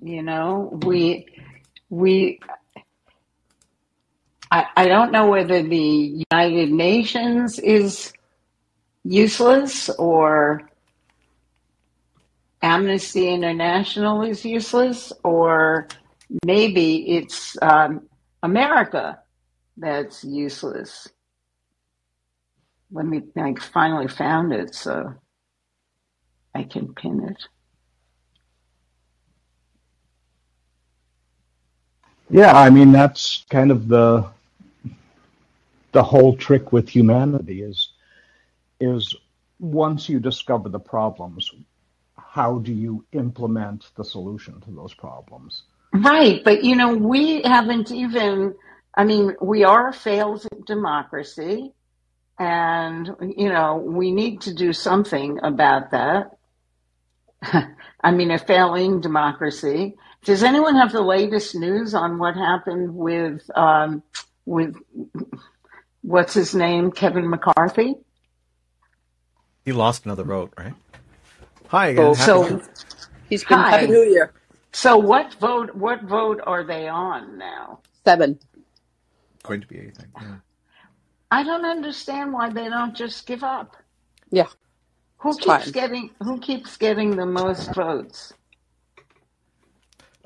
You know, we we I, I don't know whether the United Nations is useless or Amnesty International is useless or maybe it's um, America that's useless. Let me, I finally found it so I can pin it. Yeah, I mean that's kind of the the whole trick with humanity is is once you discover the problems, how do you implement the solution to those problems? Right, but you know, we haven't even, I mean, we are a failed democracy, and you know, we need to do something about that. I mean, a failing democracy. Does anyone have the latest news on what happened with um, with what's his name, Kevin McCarthy? He lost another vote, right? Hi again. Oh, so he's been Hi. Happy New Year. So what vote? What vote are they on now? Seven. Going to be anything. Yeah. I don't understand why they don't just give up. Yeah. Who it's keeps getting Who keeps getting the most votes?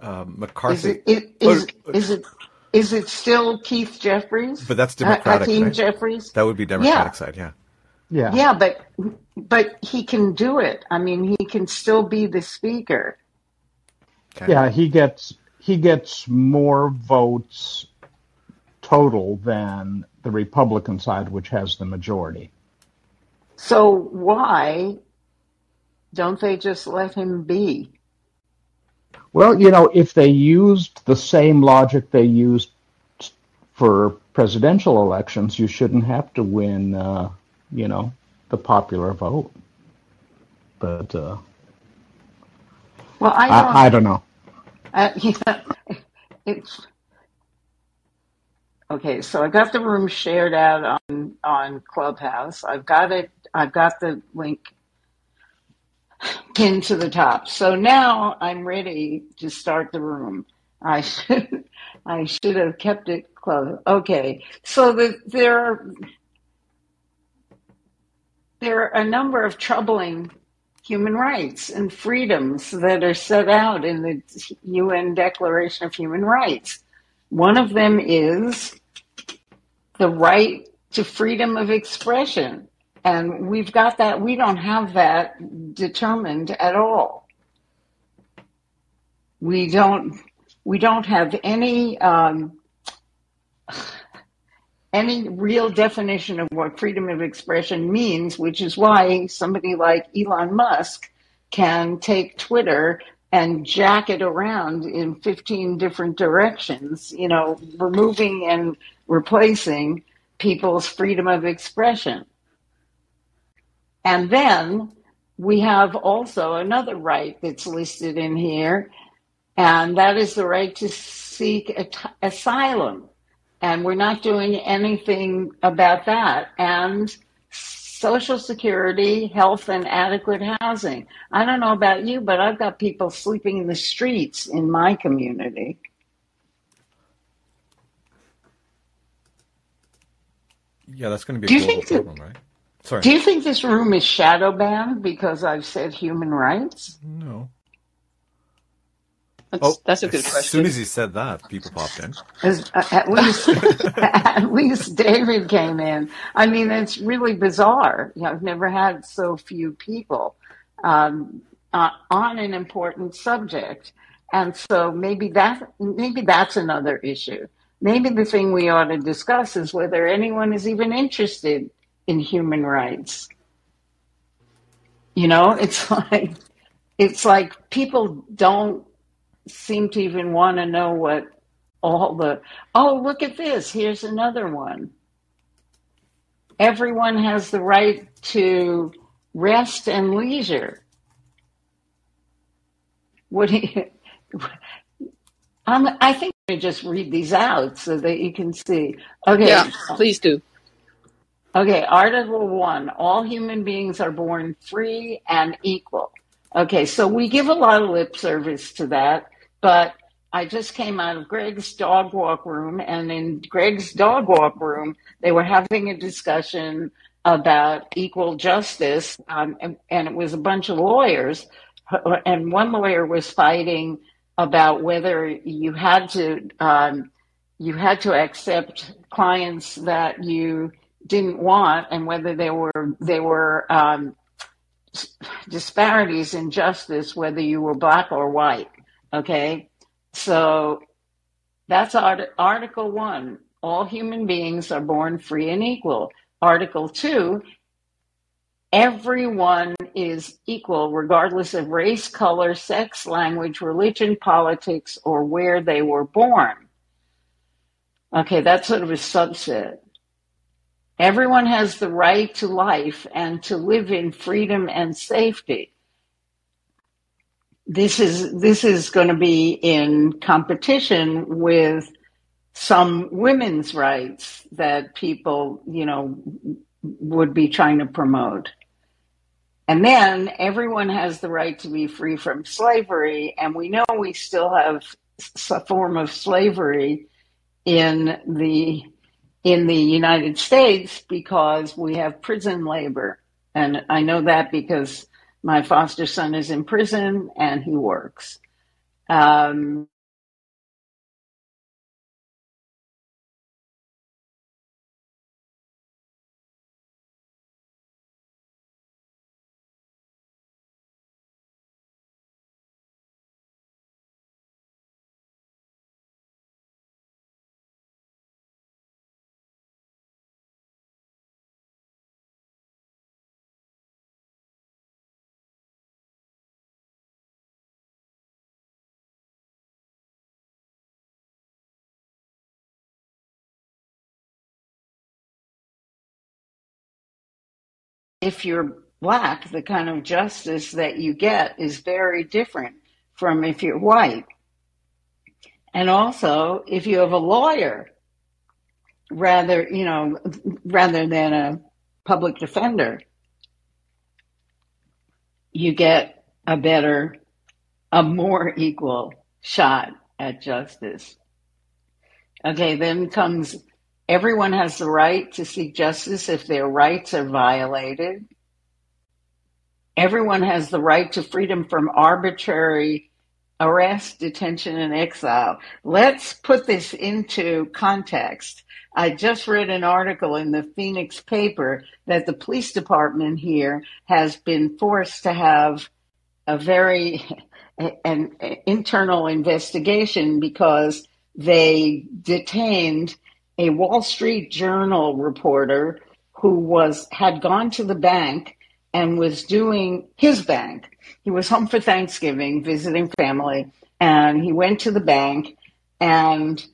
Um, McCarthy. Is it, is, oh, is it is it still Keith Jeffries? But that's Democratic. Hakeem right? Jeffries. That would be Democratic yeah. side, yeah. Yeah. Yeah, but but he can do it. I mean, he can still be the speaker. Okay. Yeah, he gets he gets more votes total than the Republican side, which has the majority. So why don't they just let him be? Well, you know, if they used the same logic they used for presidential elections, you shouldn't have to win, uh, you know, the popular vote. But uh, well, I don't, I, I don't know. Uh, yeah, it's okay. So I got the room shared out on on Clubhouse. I've got it. I've got the link pinned to the top. So now I'm ready to start the room. I should I should have kept it closed. Okay. So the, there are there are a number of troubling human rights and freedoms that are set out in the UN Declaration of Human Rights. One of them is the right to freedom of expression. And we've got that, we don't have that determined at all. We don't, we don't have any, um, any real definition of what freedom of expression means, which is why somebody like Elon Musk can take Twitter and jack it around in 15 different directions, you know, removing and replacing people's freedom of expression. And then we have also another right that's listed in here, and that is the right to seek asylum and we're not doing anything about that. And Social Security, health, and adequate housing. I don't know about you, but I've got people sleeping in the streets in my community. Yeah, that's going to be a global problem, right? Sorry. Do you think this room is shadow banned because I've said human rights? No. That's, oh, that's a good question. As soon as he said that, people popped in. As, uh, at least, at least David came in. I mean, it's really bizarre. You know, I've never had so few people um, uh, on an important subject, and so maybe that maybe that's another issue. Maybe the thing we ought to discuss is whether anyone is even interested in human rights. You know, it's like it's like people don't seem to even want to know what all the, oh, look at this, here's another one. Everyone has the right to rest and leisure. What do you, I think I just read these out so that you can see. Okay. Yeah, please do. Okay, Article 1 All human beings are born free and equal. Okay, so we give a lot of lip service to that, but I just came out of Greg's dog walk room, and in Greg's dog walk room, they were having a discussion about equal justice, um, and, and it was a bunch of lawyers, and one lawyer was fighting about whether you had to um, you had to accept clients that you didn't want, and whether there were they were um, disparities in justice, whether you were black or white. Okay, so that's art- Article One. All human beings are born free and equal. Article Two. Everyone is equal, regardless of race, color, sex, language, religion, politics, or where they were born. Okay, that's sort of a subset. Everyone has the right to life and to live in freedom and safety. This is this is going to be in competition with some women's rights that people, you know, would be trying to promote. And then everyone has the right to be free from slavery, and we know we still have a form of slavery in the in the United States because we have prison labor. And I know that because my foster son is in prison and he works. Um, if you're black, the kind of justice that you get is very different from if you're white. And also, if you have a lawyer, rather, you know, rather than a public defender, you get a better, a more equal shot at justice. Okay, then comes Everyone has the right to seek justice if their rights are violated. Everyone has the right to freedom from arbitrary arrest, detention, and exile. Let's put this into context. I just read an article in the Phoenix paper that the police department here has been forced to have a very an internal investigation because they detained a Wall Street Journal reporter who was had gone to the bank and was doing his bank. He was home for Thanksgiving, visiting family, and he went to the bank and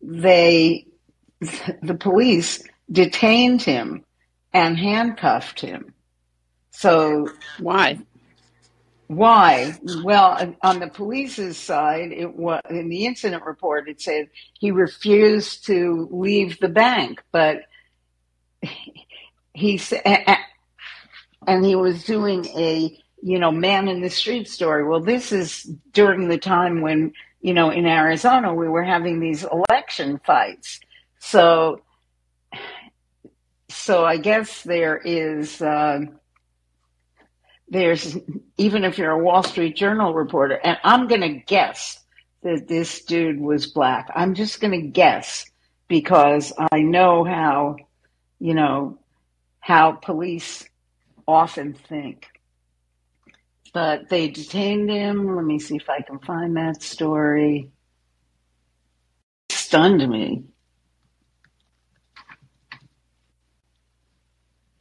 they the police detained him and handcuffed him. So why? Why? Well, on the police's side, it was in the incident report. It said he refused to leave the bank, but he said, and he was doing a you know man in the street story. Well, this is during the time when you know in Arizona we were having these election fights. So, so I guess there is. Uh, there's even if you're a Wall Street Journal reporter, and I'm going to guess that this dude was black. I'm just going to guess because I know how, you know, how police often think. But they detained him. Let me see if I can find that story. Stunned me.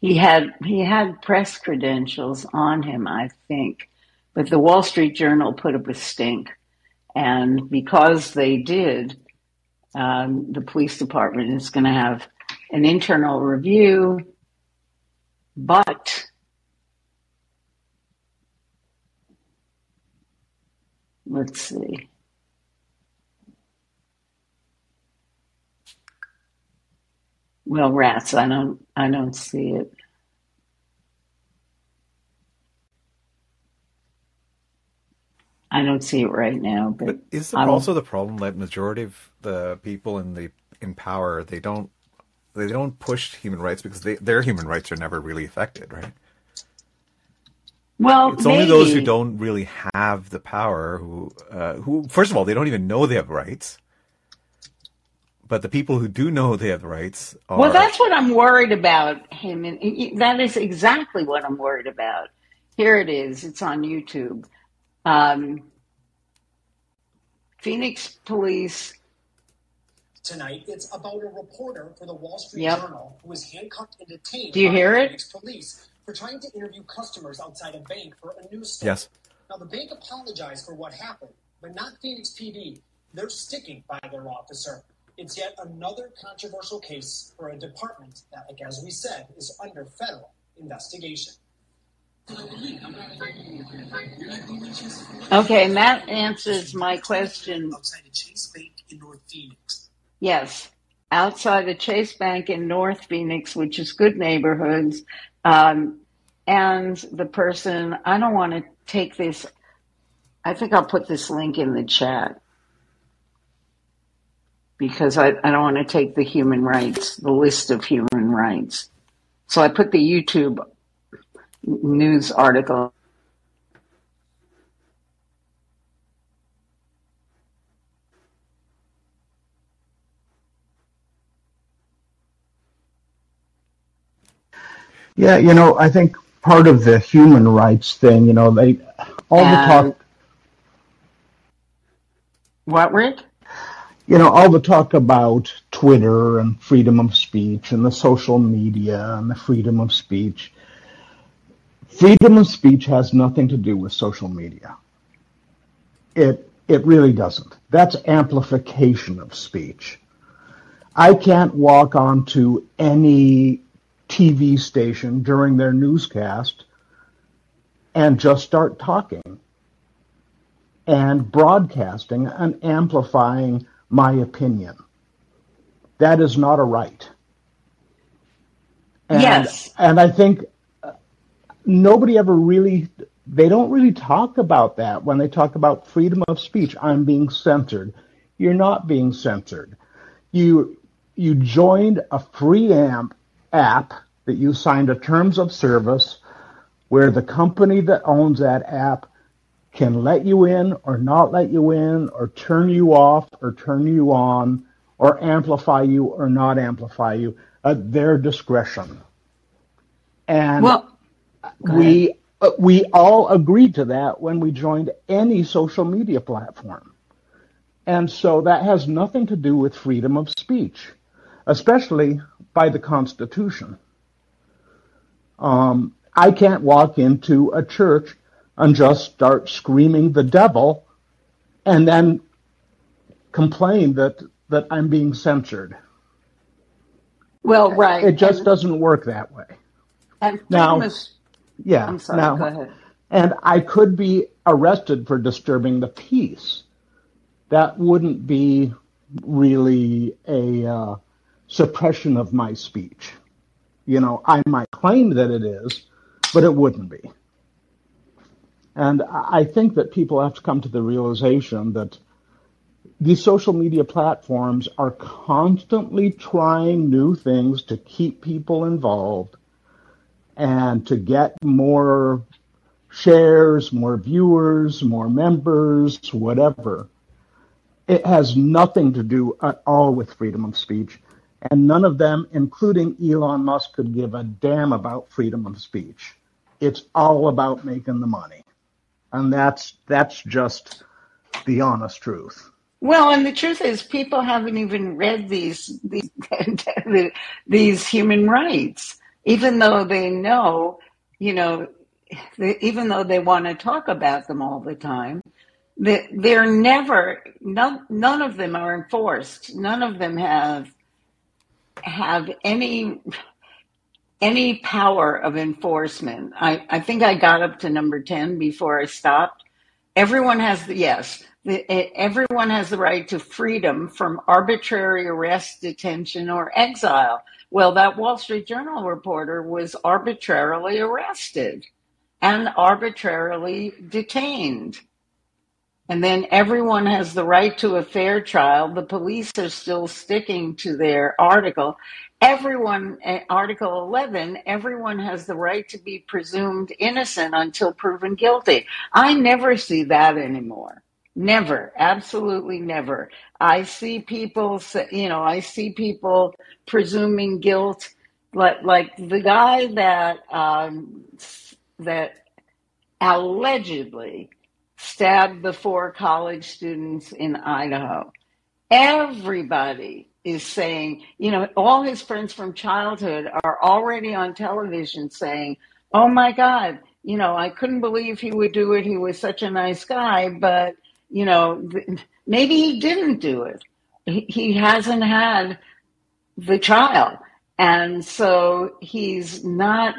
He had he had press credentials on him, I think, but the Wall Street Journal put up a stink, and because they did, um, the police department is going to have an internal review, but let's see. Well, rats. I don't. I don't see it. I don't see it right now, but, But is the, I will. also the problem that majority of the people in the in power they don't they don't push human rights because they, their human rights are never really affected, right? Well, It's only those who don't really have the power who uh, who first of all they don't even know they have rights. But the people who do know they have rights Well, that's what I'm worried about him. And that is exactly what I'm worried about. Here it is. It's on YouTube. Um, Phoenix police. Tonight, it's about a reporter for the Wall Street Yep. Journal who was handcuffed and detained Do you by hear it? Phoenix police for trying to interview customers outside a bank for a news story. yes. Now, the bank apologized for what happened, but not Phoenix PD. They're sticking by their officer. It's yet another controversial case for a department that, like as we said, is under federal investigation. Okay, and that answers my question. Outside a Chase Bank in North Phoenix. Yes, outside the Chase Bank in North Phoenix, which is good neighborhoods. Um, and the person, I don't want to take this, I think I'll put this link in the chat because I, I don't want to take the human rights, the list of human rights. So I put the YouTube news article. Yeah, you know, I think part of the human rights thing, you know, they all the talk, what, Rick? You know, all the talk about Twitter and freedom of speech and the social media and the freedom of speech. Freedom of speech has nothing to do with social media. It it really doesn't. That's amplification of speech. I can't walk onto any TV station during their newscast and just start talking and broadcasting and amplifying my opinion. That is not a right. And Yes. and I think uh, nobody ever really they don't really talk about that when they talk about freedom of speech. I'm being censored. You're not being censored. You you joined a free amp app that you signed a terms of service where the company that owns that app can let you in or not let you in or turn you off or turn you on or amplify you or not amplify you at their discretion. And Well, we uh, we all agreed to that when we joined any social media platform. And so that has nothing to do with freedom of speech, especially by the Constitution. Um, I can't walk into a church and just start screaming the devil and then complain that, that I'm being censored. Well, right. It just And, doesn't work that way. and Now, of, yeah, I'm sorry, now, go ahead. and I could be arrested for disturbing the peace. That wouldn't be really a uh, suppression of my speech. You know, I might claim that it is, but it wouldn't be. And I think that people have to come to the realization that these social media platforms are constantly trying new things to keep people involved and to get more shares, more viewers, more members, whatever. It has nothing to do at all with freedom of speech. And none of them, including Elon Musk, could give a damn about freedom of speech. It's all about making the money. And that's that's just the honest truth. Well, and the truth is, people haven't even read these these, these human rights, even though they know, you know, they, even though they want to talk about them all the time. They, they're never none, none of them are enforced. None of them have have any any power of enforcement. I, I think I got up to number 10 before I stopped. Everyone has the, yes, the, everyone has the right to freedom from arbitrary arrest, detention, or exile. Well, that Wall Street Journal reporter was arbitrarily arrested and arbitrarily detained. and then everyone has the right to a fair trial. The police are still sticking to their article. Everyone, eh, Article 11, everyone has the right to be presumed innocent until proven guilty. I never see that anymore. Never, absolutely never. I see people, you know, I see people presuming guilt, like like the guy that um, that allegedly stabbed the four college students in Idaho. Everybody is saying, you know, all his friends from childhood are already on television saying, oh my God, you know, I couldn't believe he would do it. He was such a nice guy, but, you know, maybe he didn't do it. He, he hasn't had the trial. And so he's not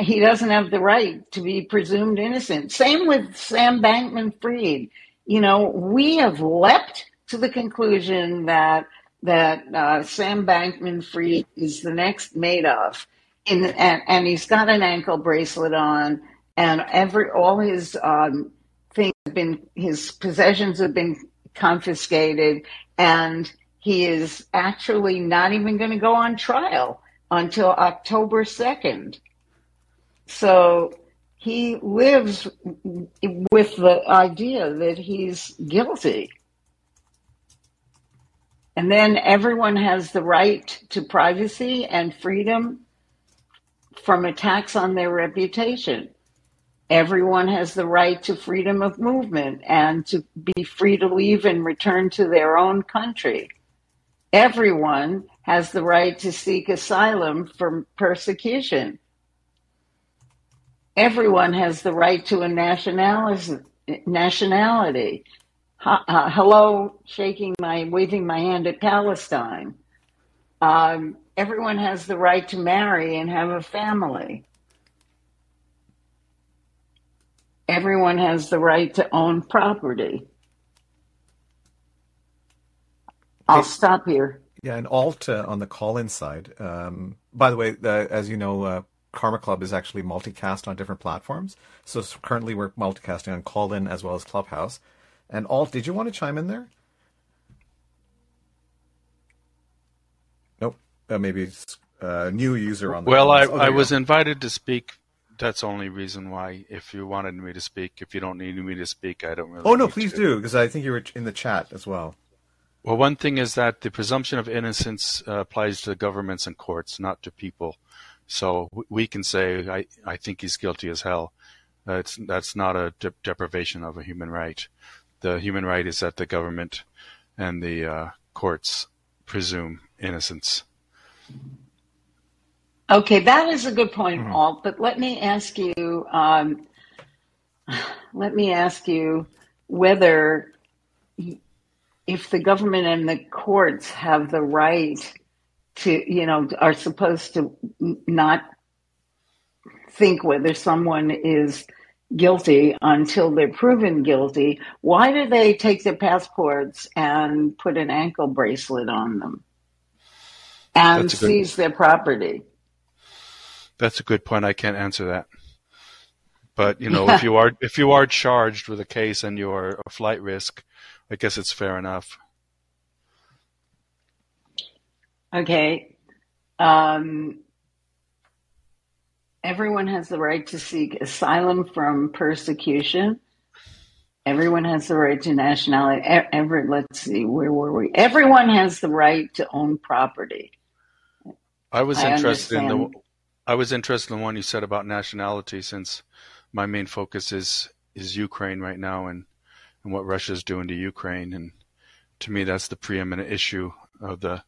he doesn't have the right to be presumed innocent. Same with Sam Bankman Fried. You know, we have leapt to the conclusion that that uh, Sam Bankman Fried is the next Madoff, in, and, and he's got an ankle bracelet on, and every all his um, things have been his possessions have been confiscated, and he is actually not even going to go on trial until October second. So he lives with the idea that he's guilty. And then everyone has the right to privacy and freedom from attacks on their reputation. Everyone has the right to freedom of movement and to be free to leave and return to their own country. Everyone has the right to seek asylum from persecution everyone has the right to a nationality. Uh, hello, shaking my, waving my hand at Palestine. Um, everyone has the right to marry and have a family. Everyone has the right to own property. I'll stop here. Yeah, and alt uh, on the Callin side. Um, by the way, uh, as you know, uh, Karma Club is actually multicast on different platforms. So currently we're multicasting on Callin as well as Clubhouse. And Alt, did you want to chime in there? Nope. Uh, maybe it's a new user on the Well, I, oh, I was invited to speak. That's the only reason why. If you wanted me to speak, if you don't need me to speak, I don't really. Oh no, please to. do because I think you were in the chat as well. Well, one thing is that the presumption of innocence uh, applies to governments and courts, not to people. So we can say, I, I think he's guilty as hell. That's that's not a de- deprivation of a human right. The human right is that the government and the uh, courts presume innocence. Okay, that is a good point, mm-hmm. Paul. But let me ask you, um, let me ask you whether if the government and the courts have the right to, you know, are supposed to not think whether someone is guilty until they're proven guilty. Why do they take their passports and put an ankle bracelet on them and good, seize their property? That's a good point. I can't answer that. But you know, if you are if you are charged with a case and you are a flight risk, I guess it's fair enough. Okay. Um, everyone has the right to seek asylum from persecution. Everyone has the right to nationality. Every, let's see, where were we? Everyone has the right to own property. I was I interested understand. in the. I was interested in the one you said about nationality, since my main focus is is Ukraine right now, and and what Russia's doing to Ukraine, and to me that's the preeminent issue of the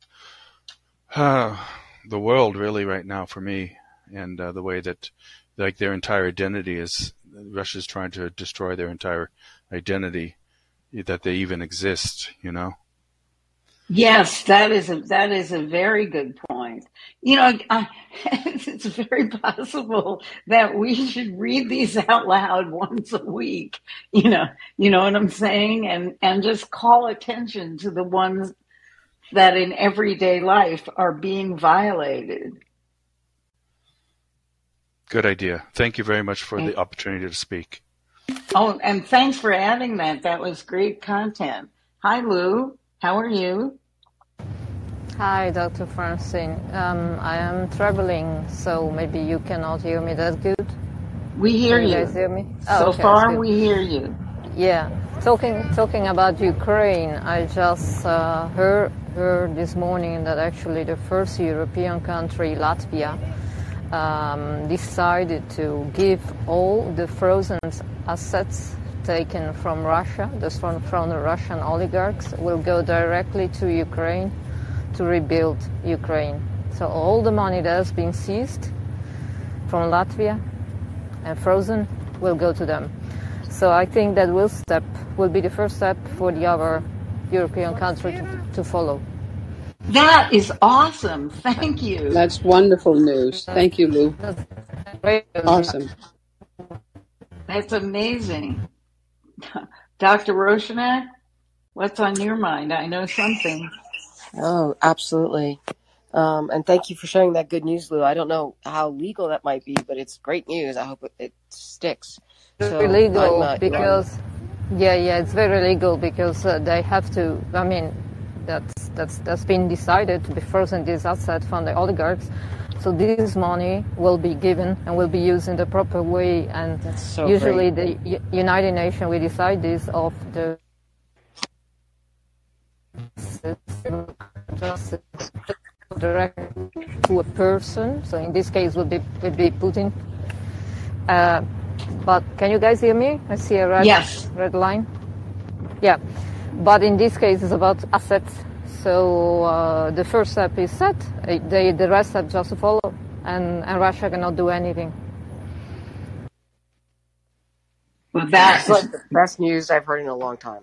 uh, the world really right now for me, and uh, the way that like their entire identity is Russia's trying to destroy their entire identity that they even exist. You know. Yes, that is a that is a very good point. You know, I, it's very possible that we should read these out loud once a week. You know, you know what I'm saying, and and just call attention to the ones that in everyday life are being violated. Good idea. Thank you very much for the opportunity to speak. Oh, and thanks for adding that. That was great content. Hi, Lou. How are you? Hi, Dr. Francine. Um, I am traveling, so maybe you cannot hear me that good. We hear Can you. you. guys hear me? Oh, so okay, far, we hear you. Yeah, talking talking about Ukraine. I just uh, heard heard this morning that actually the first European country, Latvia, um, decided to give all the frozen assets taken from Russia, from, from the Russian oligarchs, will go directly to Ukraine to rebuild Ukraine. So all the money that has been seized from Latvia and frozen will go to them. So I think that will step will be the first step for the other European country to, to follow. That is awesome. Thank you. That's wonderful news. Thank you, Lou. Awesome. That's amazing. Dr. Roshanak, what's on your mind? I know something. Oh, absolutely. Um, and thank you for sharing that good news, Lou. I don't know how legal that might be, but it's great news. I hope it, it sticks. So very legal uh, because, yeah, yeah, it's very legal because uh, they have to. I mean, that's that's that's been decided to be frozen this asset from the oligarchs. So this money will be given and will be used in the proper way. And so usually great. the U- United Nations will decide this of the direct to a person. So in this case, would be would be Putin. Uh, but can you guys hear me? I see a red yes. red line. Yeah, but in this case, it's about assets. So uh, the first step is set. They, the rest have just to follow, and, and Russia cannot do anything. Well, that's like the best news I've heard in a long time.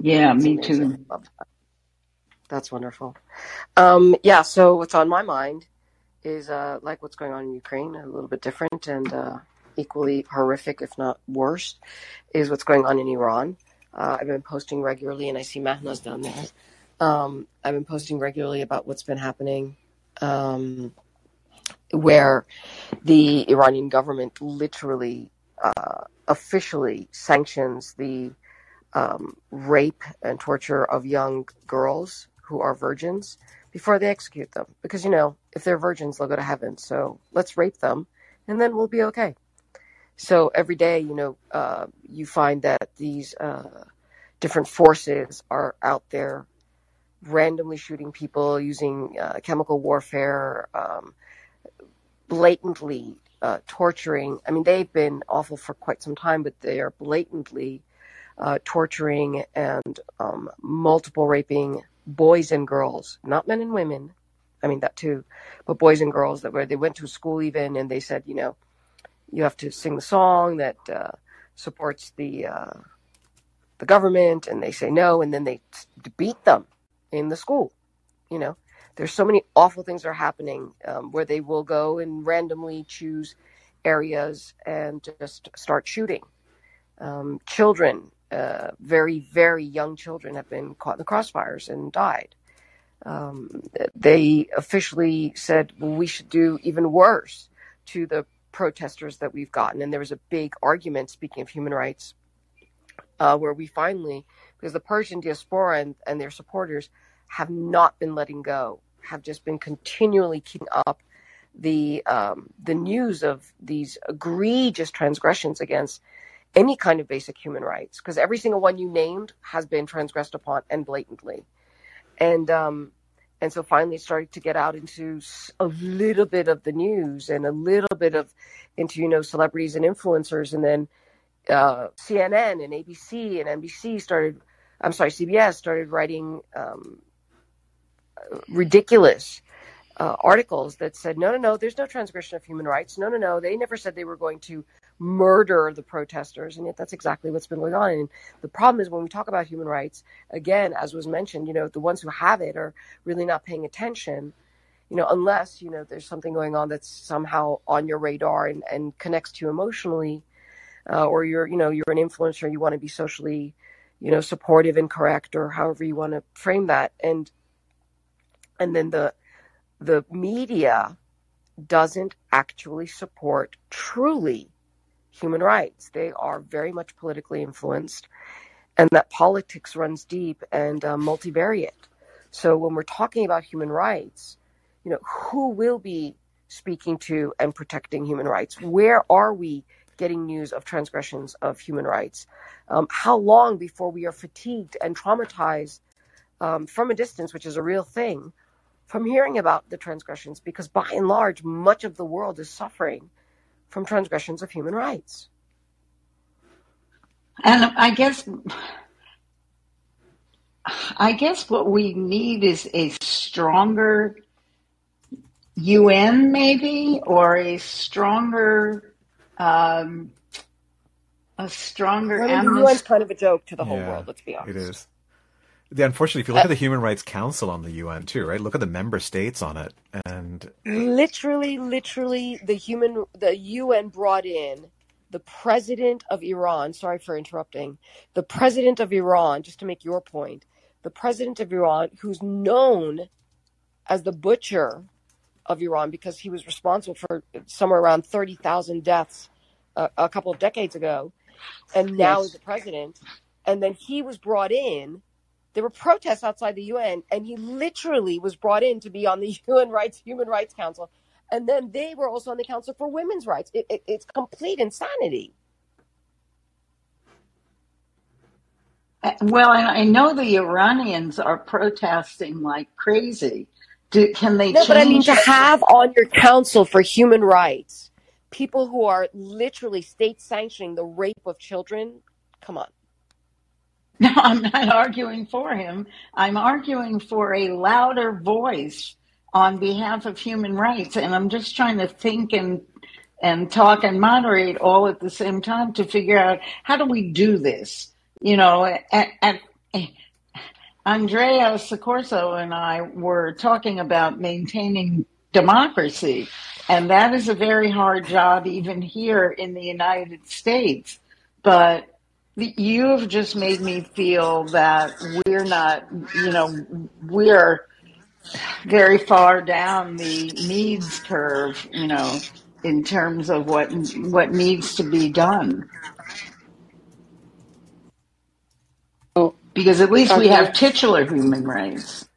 Yeah, me too. That's wonderful. Um, yeah, so what's on my mind is uh, like what's going on in Ukraine, a little bit different and uh, equally horrific, if not worse, is what's going on in Iran. Uh, I've been posting regularly, and I see Mahna's down there. Um, I've been posting regularly about what's been happening, um, where the Iranian government literally, uh, officially sanctions the um, rape and torture of young girls who are virgins before they execute them. Because, you know, if they're virgins, they'll go to heaven. So let's rape them and then we'll be okay. So every day, you know, uh, you find that these uh, different forces are out there randomly shooting people using uh, chemical warfare, um, blatantly uh, torturing. I mean, they've been awful for quite some time, but they are blatantly uh, torturing and um, multiple raping boys and girls, not men and women. I mean that too, but boys and girls that where they went to school even and they said, you know, you have to sing the song that uh, supports the uh, the government, and they say no, and then they beat them in the school. You know, there's so many awful things are happening um, where they will go and randomly choose areas and just start shooting. Um, children, uh, very, very young children, have been caught in the crossfires and died. Um, they officially said, well, we should do even worse to the protesters that we've gotten. And there was a big argument, speaking of human rights, uh, where we finally, because the Persian diaspora and, and their supporters have not been letting go, have just been continually keeping up the um, the news of these egregious transgressions against any kind of basic human rights, because every single one you named has been transgressed upon and blatantly, and um, and so finally started to get out into a little bit of the news and a little bit of into you know celebrities and influencers, and then uh, CNN and ABC and NBC started. I'm sorry, CBS started writing um, ridiculous uh, articles that said, no, no, no, there's no transgression of human rights. No, no, no, they never said they were going to murder the protesters. And yet that's exactly what's been going on. And the problem is when we talk about human rights, again, as was mentioned, you know, the ones who have it are really not paying attention, you know, unless, you know, there's something going on that's somehow on your radar and, and connects to you emotionally. Uh, or you're, you know, you're an influencer, you want to be socially, you know, supportive and correct, or however you want to frame that. And and then the the media doesn't actually support truly human rights. They are very much politically influenced, and that politics runs deep and uh, multivariate. So when we're talking about human rights, you know, who will be speaking to and protecting human rights? Where are we getting news of transgressions of human rights? Um, how long before we are fatigued and traumatized um, from a distance, which is a real thing, from hearing about the transgressions? Because by and large, much of the world is suffering from transgressions of human rights. And I guess I guess what we need is a stronger UN, maybe, or a stronger, um, a stronger. I mean, the UN's kind of a joke to the whole Yeah, world. Let's be honest. It is. Yeah, unfortunately, if you look uh, at the Human Rights Council on the UN too, right? Look at the member states on it, and literally, literally, the human, the UN brought in the president of Iran. Sorry for interrupting. The president of Iran, just to make your point, the president of Iran, who's known as the butcher of Iran because he was responsible for somewhere around thirty thousand deaths a, a couple of decades ago, and now Yes. is the president. And then he was brought in. There were protests outside the UN, and he literally was brought in to be on the UN Rights Human Rights Council. And then they were also on the Council for Women's Rights. It, it, it's complete insanity. Uh, Well, I I know the Iranians are protesting like crazy. Do, can they No, change? but I mean to have on your Council for Human Rights people who are literally state sanctioning the rape of children. Come on. No, I'm not arguing for him. I'm arguing for a louder voice on behalf of human rights, and I'm just trying to think and and talk and moderate all at the same time to figure out how do we do this. You know, at, at, Andrea Sicorso and I were talking about maintaining democracy, and that is a very hard job even here in the United States. But you have just made me feel that we're not, you know, we're very far down the needs curve, you know, in terms of what what needs to be done. Oh, Because at least we have titular human rights.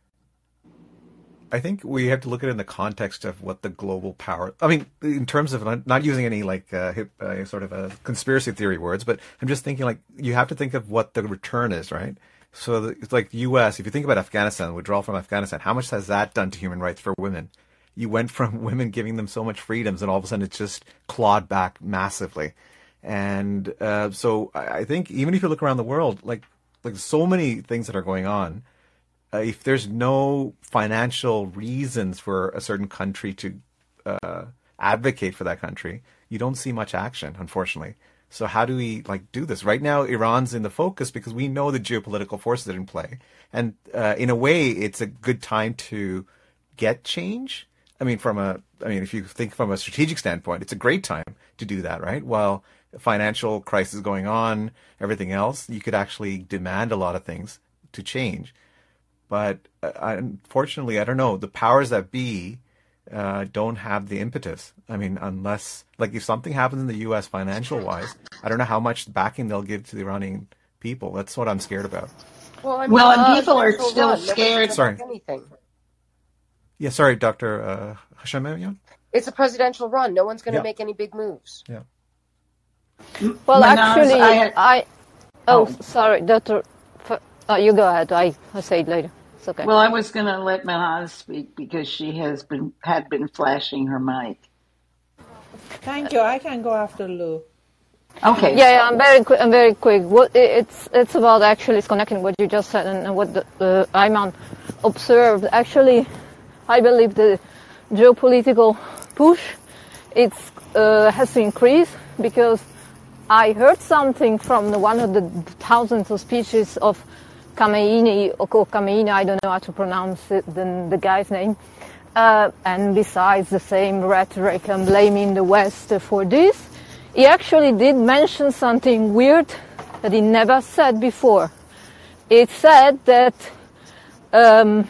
I think we have to look at it in the context of what the global power. I mean, in terms of not, using any like uh, hip, uh, sort of a conspiracy theory words, but I'm just thinking like you have to think of what the return is, right? So the, it's like the U.S. If you think about Afghanistan, withdrawal from Afghanistan, how much has that done to human rights for women? You went from women giving them so much freedoms, and all of a sudden it's just clawed back massively. And uh, so I I think even if you look around the world, like like so many things that are going on, uh, if there's no financial reasons for a certain country to uh, advocate for that country, you don't see much action, unfortunately. So how do we like do this? Right now, Iran's in the focus because we know the geopolitical forces that are in play, and uh, in a way, it's a good time to get change. I mean, from a, I mean, if you think from a strategic standpoint, it's a great time to do that, right? While financial crisis going on, everything else, you could actually demand a lot of things to change. But uh, unfortunately, I don't know. The powers that be uh, don't have the impetus. I mean, unless like if something happens in the U.S. financial wise, I don't know how much backing they'll give to the Iranian people. That's what I'm scared about. Well, I Well, and uh, people are Central still Run scared. Sorry. Anything. Yeah, sorry, Doctor uh, Hashemian. It's a presidential run. No one's going to Yeah. make any big moves. Yeah. Well, Manaz, actually, I- I. Oh, Oh. sorry, Doctor. F- Uh, you go ahead. I I say it later. It's okay. Well, I was going to let Manaz speak because she has been had been flashing her mic. Thank you. I can go after Lou. Okay. Yeah, yeah, I'm very quick. I'm very quick. What it's it's about actually it's connecting what you just said and and what the, uh, Ayman observed. Actually, I believe the geopolitical push it's uh, has to increase because I heard something from the one of the thousands of speeches of Khamenei or Khamenei. I don't know how to pronounce it, the, the guy's name. Uh, and besides the same rhetoric and blaming the West for this, he actually did mention something weird that he never said before. It said that um,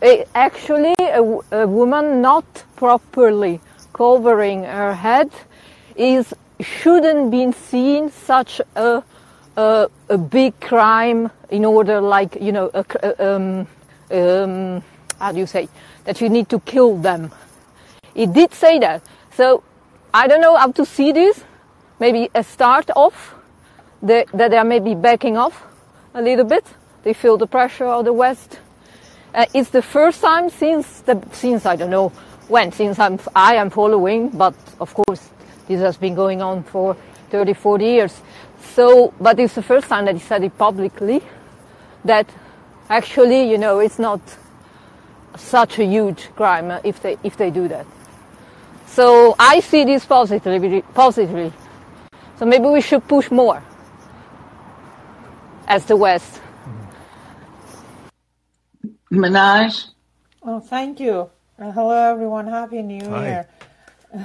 it, actually a woman not properly covering her head is shouldn't be seen such a, a, big crime in order, like you know, a, um, um, how do you say that you need to kill them. It did say that. So I don't know how to see this. Maybe a start off that they are maybe backing off a little bit. They feel the pressure of the West. Uh, it's the first time since the since I don't know when since I'm I am following, but of course this has been going on for 30, 40 years. So, but it's the first time that he said it publicly that actually, you know, it's not such a huge crime if they if they do that. So I see this positively. Positively. So maybe we should push more as the West. Mahnaz. Oh, thank you. Uh, hello, everyone. Happy New Hi. Year.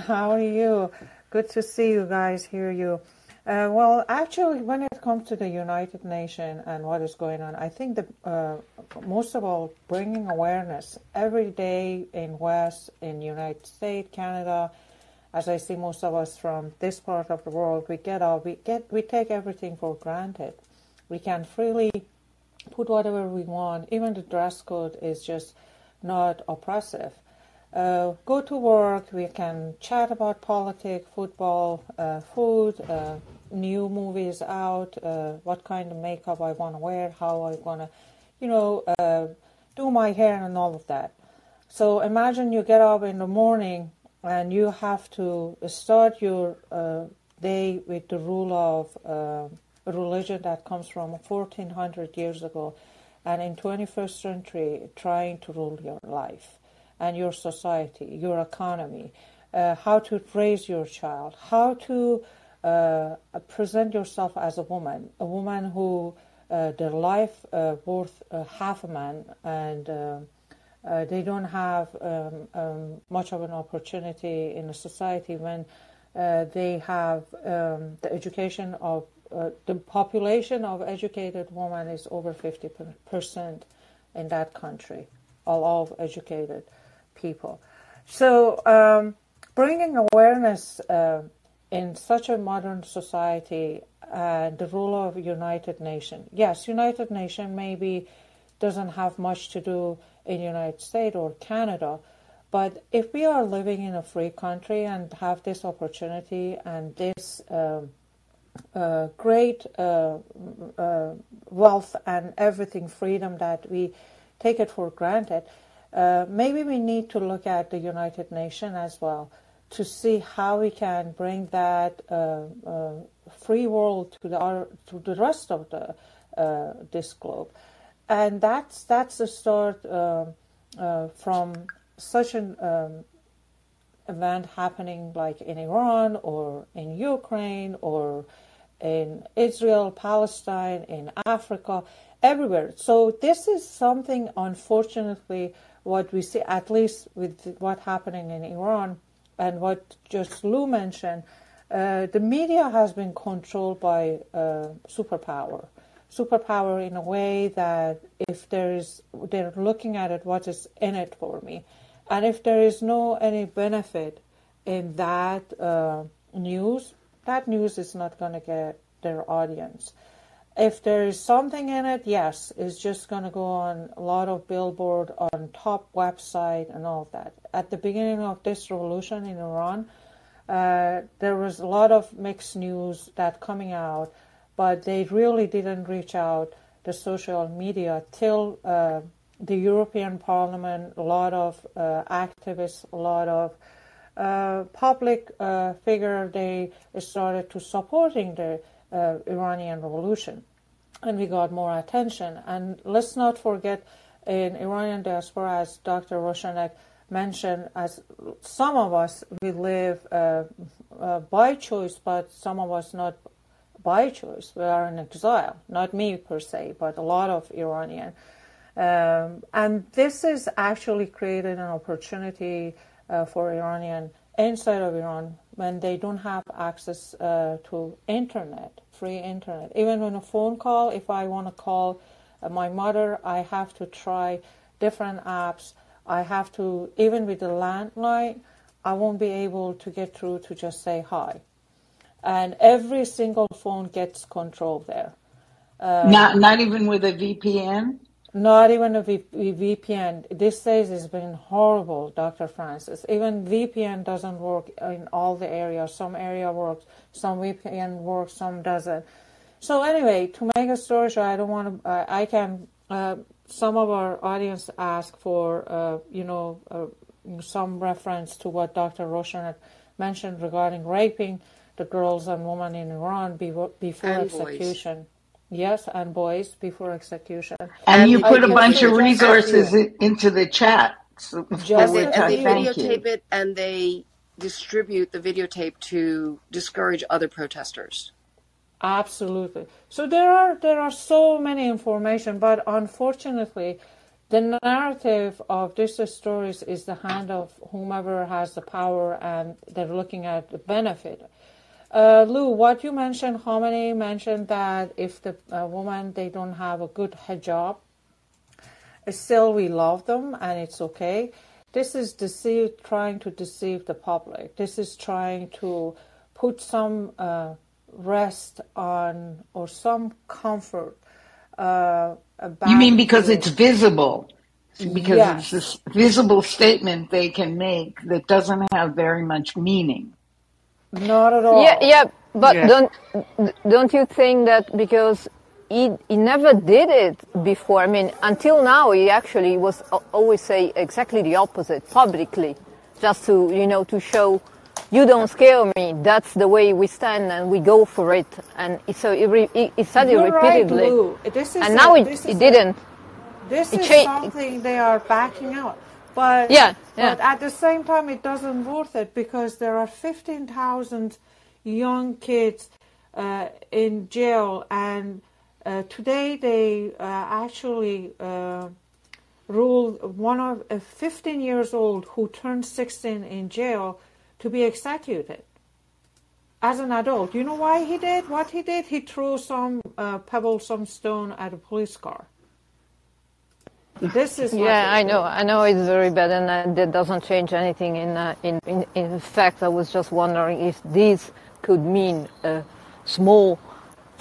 How are you? Good to see you guys, hear you. Uh, well, actually, when it comes to the United Nations and what is going on, I think that uh, most of all, bringing awareness every day in West, in United States, Canada, as I see most of us from this part of the world, we get up, we get, we take everything for granted. We can freely put whatever we want. Even the dress code is just not oppressive. Uh, go to work, we can chat about politics, football, uh, food, uh, new movies out, uh, what kind of makeup I want to wear, how I want to, you know, uh, do my hair and all of that. So imagine you get up in the morning and you have to start your uh, day with the rule of religion that comes from 1400 years ago and in 21st century trying to rule your life and your society, your economy, uh, how to raise your child, how to uh, present yourself as a woman, a woman who uh, their life uh, worth half a man, and they don't have um, um, much of an opportunity in a society when they have um, the education of uh, the population of educated women is over 50% in that country, all of educated people. So, um, bringing awareness uh, in such a modern society and the role of United Nations. Yes, United Nations maybe doesn't have much to do in United States or Canada, but if we are living in a free country and have this opportunity and this um, uh, great uh, uh, wealth and everything, freedom that we take it for granted, uh, maybe we need to look at the United Nations as well to see how we can bring that uh, uh, free world to the our, to the rest of the uh, this globe, and that's that's the start uh, from such an um, event happening like in Iran or in Ukraine or in Israel, Palestine, in Africa, everywhere. So this is something, unfortunately, what we see, at least with what happening in Iran and what just Lou mentioned, uh, the media has been controlled by uh, superpower. Superpower in a way that if there is, they're looking at it, what is in it for me, and if there is no any benefit in that uh, news, that news is not going to get their audience. If there is something in it, yes, it's just going to go on a lot of billboard on top website and all of that. At the beginning of this revolution in Iran, uh, there was a lot of mixed news that coming out, but they really didn't reach out the social media till uh, the European Parliament, a lot of uh, activists, a lot of uh, public uh, figure, they started to supporting the uh, Iranian revolution. And we got more attention. And let's not forget in Iranian diaspora, as Dr. Roshanak mentioned, as some of us, we live uh, uh, by choice, but some of us not by choice. We are in exile. Not me per se, but a lot of Iranian. Um, and this is actually created an opportunity uh, for Iranian inside of Iran when they don't have access uh, to internet, free internet. Even on a phone call, if I want to call uh, my mother, I have to try different apps. I have to, even with the landline, I won't be able to get through to just say hi. and every single phone gets control there. Uh, not not even with a VPN. Not even a v- VPN. These days has been horrible, Dr. Francine. Even VPN doesn't work in all the areas. Some area works, some VPN works, some doesn't. So anyway, to make a story short, I don't want to. Uh, I can. Uh, some of our audience ask for, uh, you know, uh, some reference to what Dr. Roshan had mentioned regarding raping the girls and women in Iran before, before execution. Boys. Yes, and boys before execution. And, and you put a bunch of resources into the chat. So just and they, videotape it and they distribute the videotape to discourage other protesters. Absolutely. So there are there are so many information, but unfortunately, the narrative of these stories is the hand of whomever has the power, and they're looking at the benefit. Uh, Lou, what you mentioned, Khamenei mentioned that if the uh, woman they don't have a good hijab, still we love them and it's okay. This is deceive, trying to deceive the public. This is trying to put some uh, rest on or some comfort. Uh, you mean because it's visible? Because yes. it's this visible statement they can make that doesn't have very much meaning. Not at all. Yeah, yeah, but yeah. don't don't you think that because he he never did it before? I mean, until now he actually was always say exactly the opposite publicly, just to you know to show you don't scare me. That's the way we stand and we go for it. And so he, he, he said You're it repeatedly. Right, and a, now it, it didn't. This is cha- something they are backing out. But yeah, yeah. but at the same time, it doesn't worth it because there are fifteen thousand young kids uh, in jail, and uh, today they uh, actually uh, ruled one of uh, fifteen years old who turned sixteen in jail to be executed as an adult. You know why he did what he did? He threw some uh, pebble, some stone at a police car. This is yeah, I know, I know it's very bad, and uh, that doesn't change anything. In, uh, in in in fact, I was just wondering if this could mean a small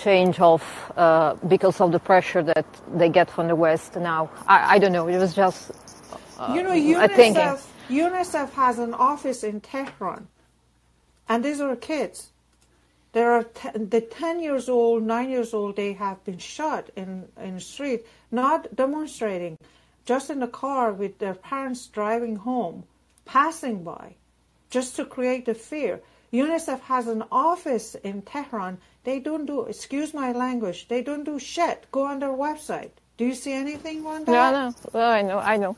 change of uh, because of the pressure that they get from the West now. I, I don't know. It was just uh, you know UNICEF. UNICEF has an office in Tehran, and these are kids. There are the ten years old, nine years old. They have been shot in in the street not demonstrating, just in the car with their parents driving home, passing by, just to create the fear. UNICEF has an office in Tehran. They don't do, excuse my language, they don't do shit. Go on their website. Do you see anything on that? No, no. Well, I know, I know.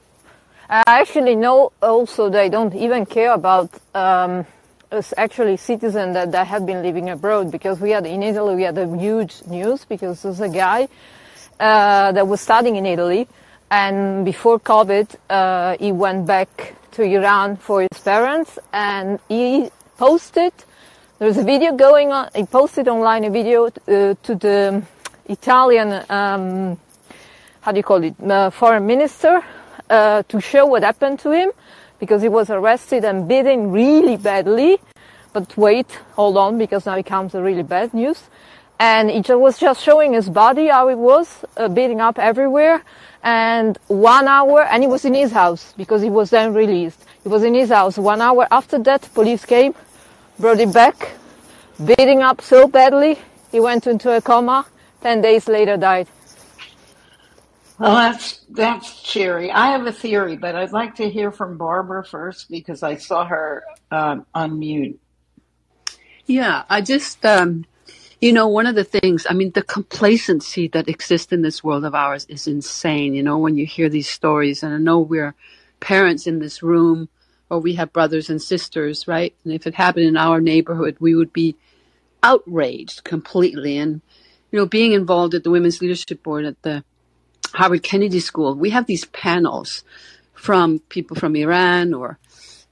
I actually know also they don't even care about um, us actually citizens that, that have been living abroad because we had in Italy we had a huge news because there's a guy uh, that was studying in Italy, and before COVID, uh, he went back to Iran for his parents, and he posted. There's a video going on. He posted online a video uh, to the Italian, um, how do you call it, uh, foreign minister, uh, to show what happened to him, because he was arrested and beaten really badly. But wait, hold on, because now it comes the really bad news and it was just showing his body how it was uh, beating up everywhere and one hour and he was in his house because he was then released he was in his house one hour after that police came brought him back beating up so badly he went into a coma 10 days later died. Well that's that's cheery. I have a theory but i'd like to hear from barbara first because i saw her um, on mute. Yeah i just um, you know, one of the things, I mean, the complacency that exists in this world of ours is insane. You know, when you hear these stories, and I know we're parents in this room, or we have brothers and sisters, right? And if it happened in our neighborhood, we would be outraged completely. And, you know, being involved at the Women's Leadership Board at the Harvard Kennedy School, we have these panels from people from Iran or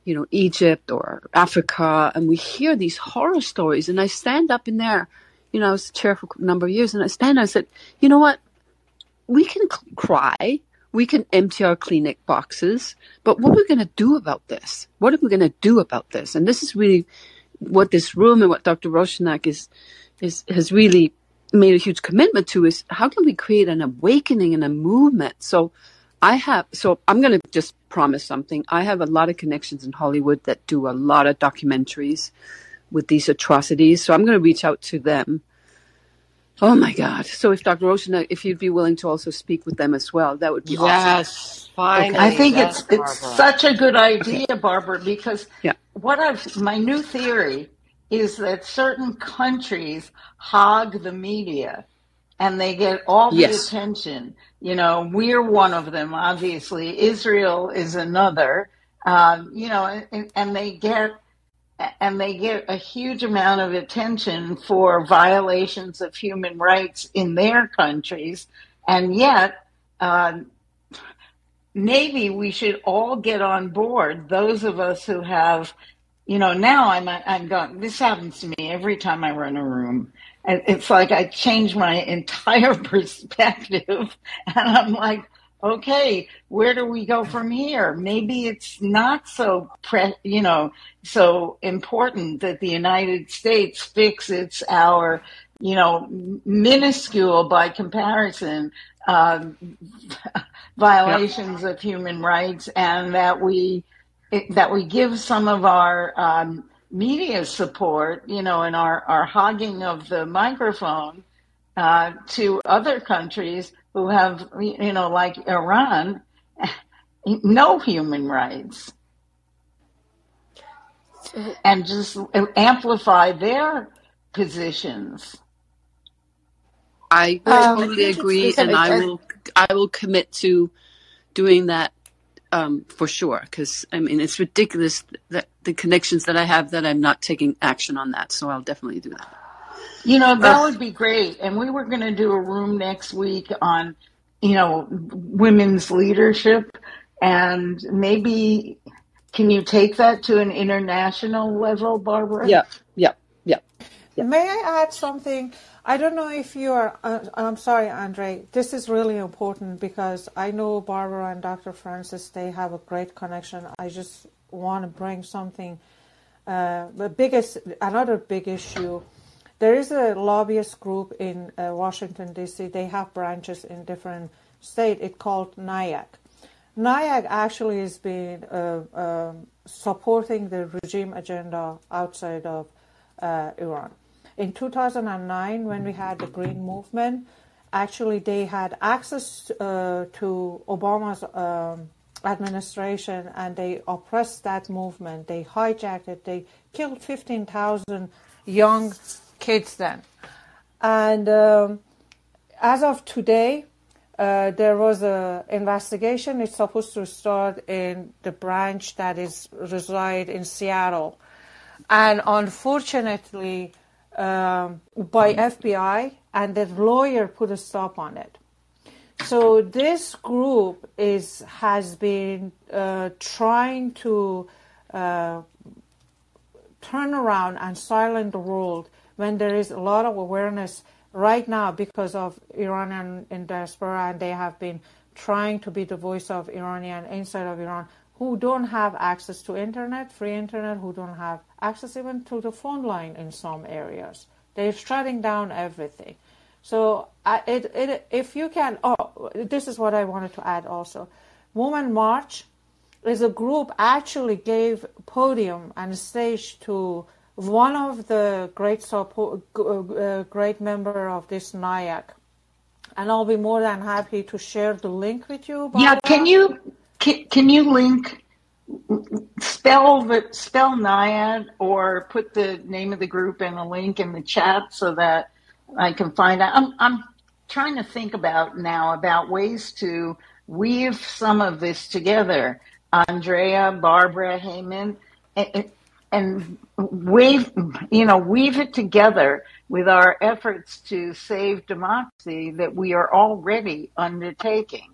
you know, Egypt or Africa, and we hear these horror stories. And I stand up in there you know, I was chair for a number of years, and I stand up and I said, you know what? We can cry, we can empty our Kleenex boxes, but what are we going to do about this? What are we going to do about this? And this is really what this room and what Dr. Roshanak is, is, has really made a huge commitment to is how can we create an awakening and a movement? So I have, so I'm going to just promise something. I have a lot of connections in Hollywood that do a lot of documentaries with these atrocities. So I'm going to reach out to them. Oh my God. So if Dr. Roshanak, if you'd be willing to also speak with them as well, that would be yes, awesome. Finally, I think yes, it's it's such a good idea, Barbara, because Yeah. what I've my new theory is that certain countries hog the media and they get all the Yes. attention. You know, we're one of them, obviously. Israel is another. Um, you know, and, and they get and they get a huge amount of attention for violations of human rights in their countries, and yet. Um, maybe we should all get on board. Those of us who have, you know, now I'm I'm going. This happens to me every time I run a room. And It's like I change my entire perspective, and I'm like, okay, where do we go from here? Maybe it's not so, pre- you know, so important that the United States fixes our, you know, minuscule by comparison um, violations of human rights, and that we that we give some of our um, media support, you know, and our, our hogging of the microphone uh, to other countries who have, you know, like Iran, no human rights, and just amplify their positions. I Um, totally agree, listen, and I I- will I will commit to doing that um, for sure. Because I mean, it's ridiculous that the connections that I have that I'm not taking action on that. So I'll definitely do that. You know, that would be great. And we were going to do a room next week on, you know, women's leadership. And maybe, can you take that to an international level, Barbara? Yeah, yeah, yeah. Yeah. May I add something? I don't know if you are. Uh, I'm sorry, Andre. This is really important because I know Barbara and Dr. Francine. They have a great connection. I just want to bring something. Uh, the biggest, another big issue. There is a lobbyist group in uh, Washington D.C. They have branches in different states. It's called NIAC. NIAC actually has been uh, um, supporting the regime agenda outside of uh, Iran. In 2009, when we had the Green Movement, actually they had access uh, to Obama's um, administration and they oppressed that movement. They hijacked it. They killed 15,000 young kids then. And um, as of today, uh, there was a investigation. It's supposed to start in the branch that is reside in Seattle, and unfortunately, um, by FBI, and the lawyer put a stop on it. So this group is has been uh, trying to uh, turn around and silence the world when there is a lot of awareness right now because of Iranian diaspora, and they have been trying to be the voice of Iranian inside of Iran who don't have access to internet, free internet, who don't have access even to the phone line in some areas. They're shutting down everything. So uh, it, it, if you can, oh, this is what I wanted to add also. Women March is a group actually gave podium and stage to one of the great support, uh, uh, great member of this NIAC. And I'll be more than happy to share the link with you. Yeah, can you can, can you link spell the spell NIAD or put the name of the group and the link in the chat so that I can find out. I'm I'm trying to think about now about ways to weave some of this together. Andrea, Barbara, Heyman, and, and weave you know weave it together with our efforts to save democracy that we are already undertaking.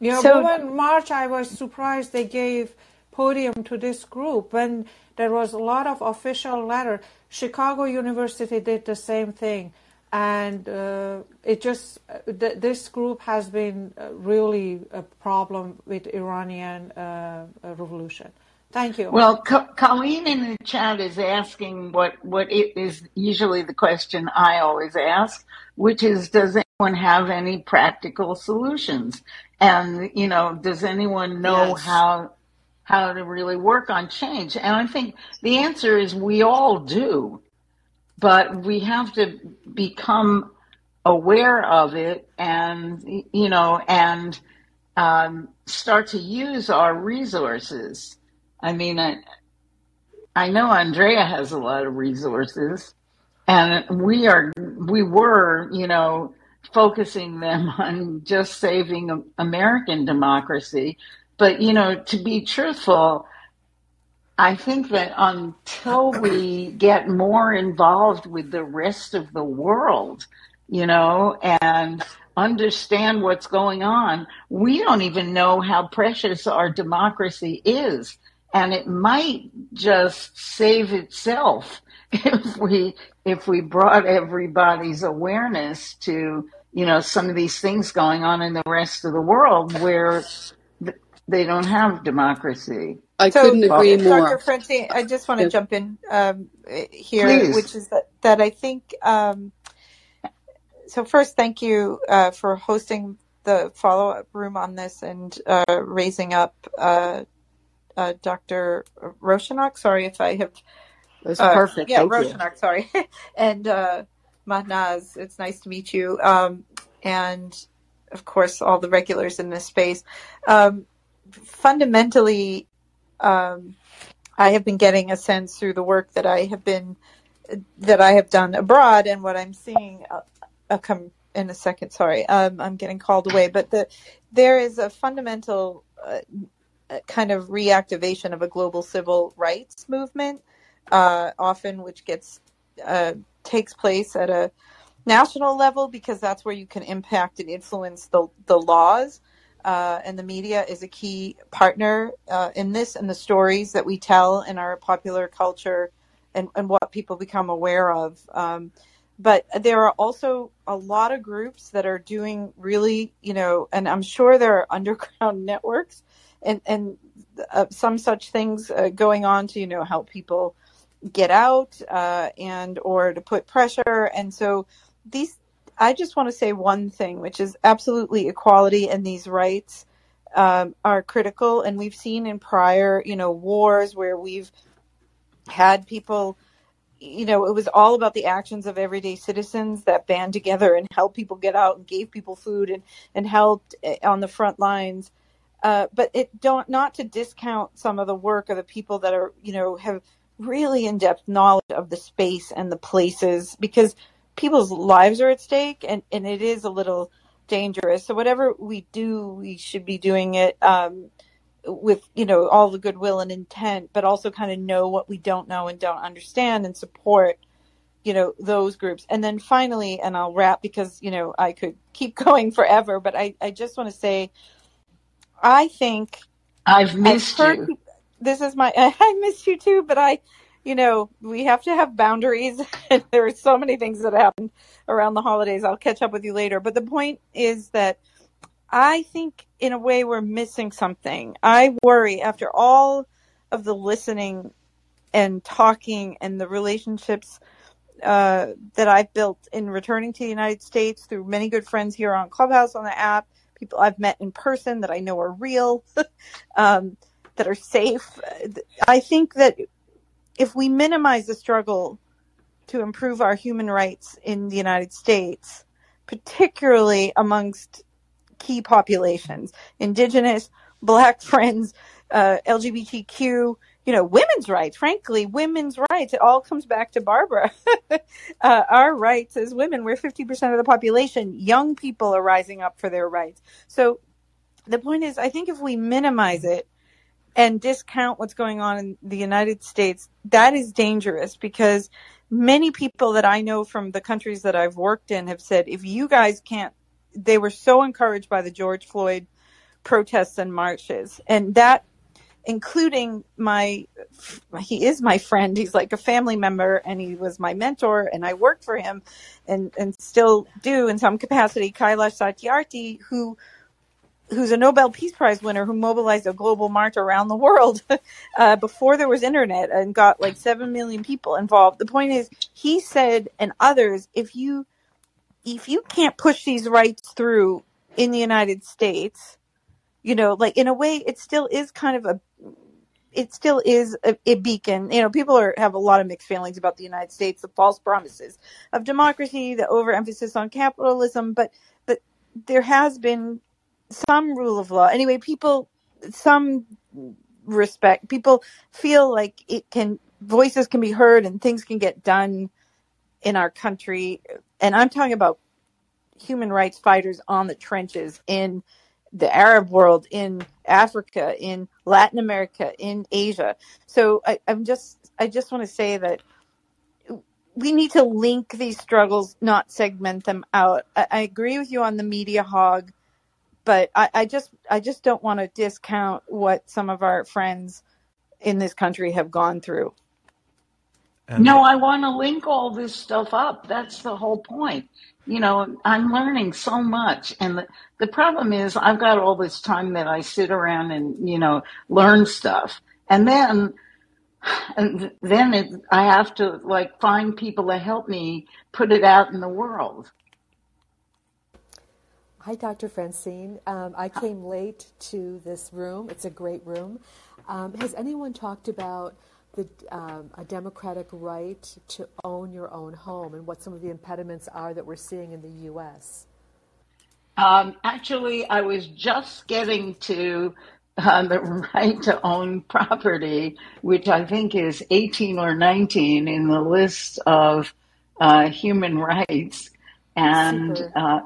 You know, So- Women March, I was surprised they gave podium to this group when there was a lot of official letter. Chicago University did the same thing, and uh, it just uh, th- this group has been uh, really a problem with Iranian uh, uh, revolution. Thank you. Well, Colleen in the chat is asking what what it is usually the question I always ask, which is, does anyone have any practical solutions? And you know, does anyone know yes. how how to really work on change? And I think the answer is we all do, but we have to become aware of it, and you know, and um, start to use our resources I mean, I, I know Andrea has a lot of resources, and we are we were, you know, focusing them on just saving American democracy. But you know, to be truthful, I think that until we get more involved with the rest of the world, you know, and understand what's going on, we don't even know how precious our democracy is and it might just save itself if we if we brought everybody's awareness to you know some of these things going on in the rest of the world where they don't have democracy. I so, couldn't agree more. Dr. Francine, I just want to jump in um, here, Please. which is that, that I think. Um, so first, thank you uh, for hosting the follow-up room on this and uh, raising up uh, uh, Dr. Roshanak. Sorry if I have. That's uh, perfect. Yeah, Thank Roshanak. You. Sorry, and uh, Mahnaz. It's nice to meet you. Um, and of course, all the regulars in this space. Um, fundamentally, um, I have been getting a sense through the work that I have been that I have done abroad and what I'm seeing. I'll, uh, I'll come in a second. Sorry, um, I'm getting called away, but the, there is a fundamental uh, kind of reactivation of a global civil rights movement, uh, often which gets uh, takes place at a national level because that's where you can impact and influence the the laws. Uh, and the media is a key partner uh, in this and the stories that we tell in our popular culture and, and what people become aware of. Um, but there are also a lot of groups that are doing really, you know, and I'm sure there are underground networks and and uh, some such things uh, going on to you know help people get out uh, and or to put pressure. And so these i just want to say one thing which is absolutely equality and these rights um, are critical. And we've seen in prior you know wars where we've had people you know it was all about the actions of everyday citizens that band together and helped people get out and gave people food and and helped eh, on the front lines uh, but it don't not to discount some of the work of the people that are you know have really in-depth knowledge of the space and the places because people's lives are at stake and, and it is a little dangerous. So whatever we do we should be doing it um, with you know all the goodwill and intent but also kind of know what we don't know and don't understand and support you know those groups. And then finally and i'll wrap because you know i could keep going forever but i, I just want to say I think I've missed I've you. This is my I missed you too, but I you know, we have to have boundaries and there are so many things that happen around the holidays. I'll catch up with you later, but the point is that I think in a way we're missing something. I worry after all of the listening and talking and the relationships uh, that I've built in returning to the United States through many good friends here on Clubhouse on the app people I've met in person that I know are real, um, that are safe. I think that if we minimize the struggle to improve our human rights in the United States, particularly amongst key populations, indigenous, black friends, uh, LGBTQ, you know, women's rights, frankly, women's rights. It all comes back to Barbara. uh, our rights as women, we're 50% of the population. Young people are rising up for their rights. So the point is, I think if we minimize it and discount what's going on in the United States, that is dangerous because many people that I know from the countries that I've worked in have said, if you guys can't, they were so encouraged by the George Floyd protests and marches. And that including my he is my friend he's like a family member and he was my mentor and i worked for him and and still do in some capacity kailash satyarthi who who's a Nobel Peace Prize winner who mobilized a global march around the world uh, before there was internet and got like 7 million people involved. The point is, he said, and others, if you if you can't push these rights through in the United States, you know, like in a way, it still is kind of a it still is a, a, beacon. You know, people are have a lot of mixed feelings about the United States, the false promises of democracy, the overemphasis on capitalism, but but there has been some rule of law. Anyway, people some respect. People feel like it can voices can be heard and things can get done in our country. And I'm talking about human rights fighters on the trenches in the Arab world, in Africa, in Latin America, in Asia. So I, I'm just I just want to say that we need to link these struggles, not segment them out. I, I agree with you on the media hog but I, I just I just don't want to discount what some of our friends in this country have gone through. And no, I want to link all this stuff up. That's the whole point. You know, I'm learning so much. And the, the problem is, I've got all this time that I sit around and, you know, learn stuff. And then, and then it, I have to like find people to help me put it out in the world. Hi, Dr. Francine. Um, I came late to this room. It's a great room. Um, has anyone talked about the, um, a democratic right to own your own home and what some of the impediments are that we're seeing in the U.S.? Um, actually, I was just getting to uh, the right to own property, which I think is 18 or 19 in the list of uh, human rights. And uh,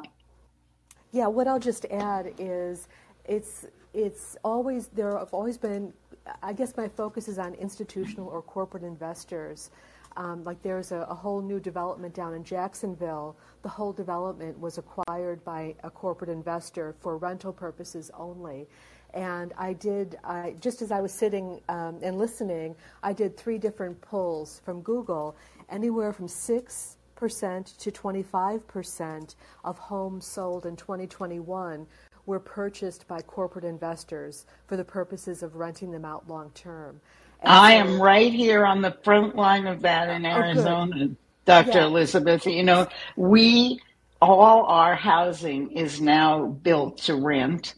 yeah, what I'll just add is it's it's always there have always been I guess my focus is on institutional or corporate investors. Um, like there's a, a, whole new development down in Jacksonville. The whole development was acquired by a corporate investor for rental purposes only. And I did, I, just as I was sitting um, and listening, I did three different polls from Google, anywhere from six percent to 25% of homes sold in 2021 were purchased by corporate investors for the purposes of renting them out long term. I am right here on the front line of that in oh, Arizona, oh, Dr. Yeah. Elizabeth. You know, we, all our housing is now built to rent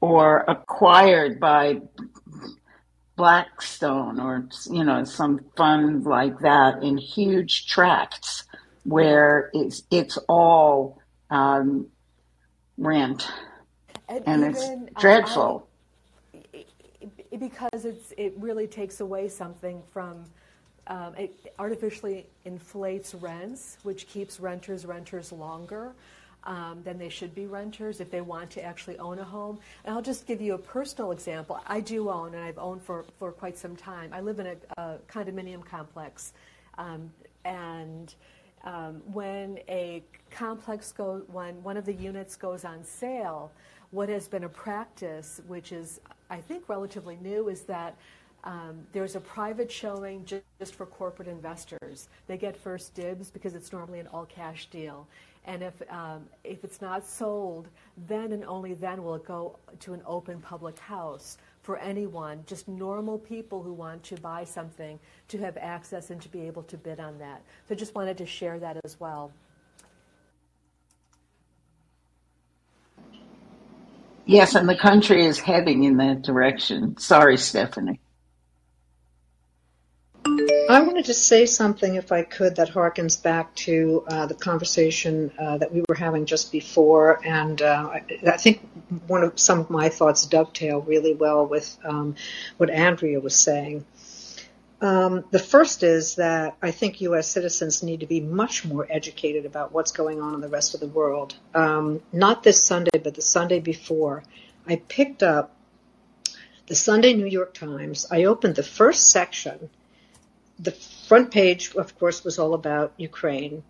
or acquired by Blackstone or, you know, some fund like that in huge tracts where it's it's all um, rent, and, and even, it's dreadful. I, because it's it really takes away something from um, it artificially inflates rents, which keeps renters renters longer. Um, than they should be renters if they want to actually own a home. And I'll just give you a personal example. I do own, and I've owned for, for quite some time. I live in a, a condominium complex, um, and um, when a complex go when one of the units goes on sale, what has been a practice, which is I think relatively new, is that um, there's a private showing just for corporate investors. They get first dibs because it's normally an all cash deal. And if, um, if it's not sold, then and only then will it go to an open public house for anyone, just normal people who want to buy something, to have access and to be able to bid on that. So just wanted to share that as well. Yes, and the country is heading in that direction. Sorry, Stephanie. I wanted to say something, if I could, that harkens back to uh, the conversation uh, that we were having just before, and uh, I, I, think one of some of my thoughts dovetail really well with um, what Andrea was saying. Um, the first is that I think U.S. citizens need to be much more educated about what's going on in the rest of the world. Um, not this Sunday, but the Sunday before, I picked up the Sunday New York Times. I opened the first section the front page, of course, was all about Ukraine.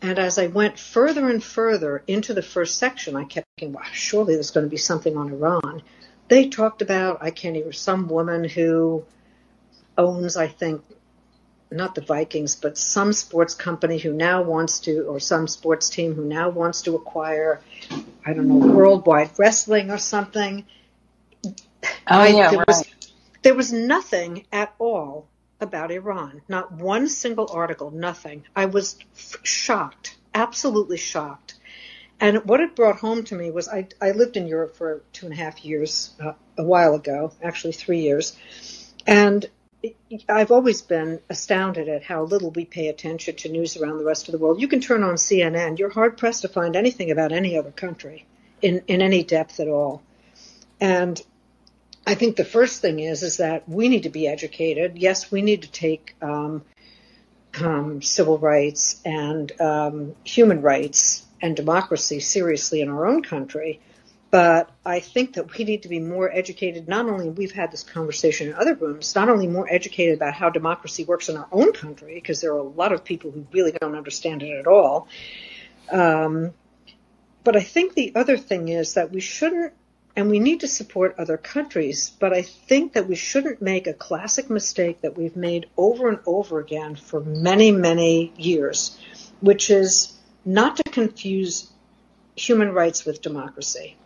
And as I went further and further into the first section, I kept thinking, well, surely there's going to be something on Iran. They talked about, I can't even, some woman who owns, I think, not the Vikings, but some sports company who now wants to, or some sports team who now wants to acquire, I don't know, worldwide wrestling or something. Oh I, yeah, there right. Was, there was nothing at all about Iran. Not one single article, nothing. I was f- shocked, absolutely shocked. And what it brought home to me was I, I lived in Europe for two and a half years, uh, a while ago, actually three years. And I've always been astounded at how little we pay attention to news around the rest of the world. You can turn on CNN, you're hard pressed to find anything about any other country in, in any depth at all. And I think the first thing is is that we need to be educated. Yes, we need to take um, um, civil rights and um, human rights and democracy seriously in our own country. But I think that we need to be more educated. Not only we've had this conversation in other rooms, not only more educated about how democracy works in our own country, because there are a lot of people who really don't understand it at all. Um, but I think the other thing is that we shouldn't, and we need to support other countries, but I think that we shouldn't make a classic mistake that we've made over and over again for many, many years, which is not to confuse human rights with democracy.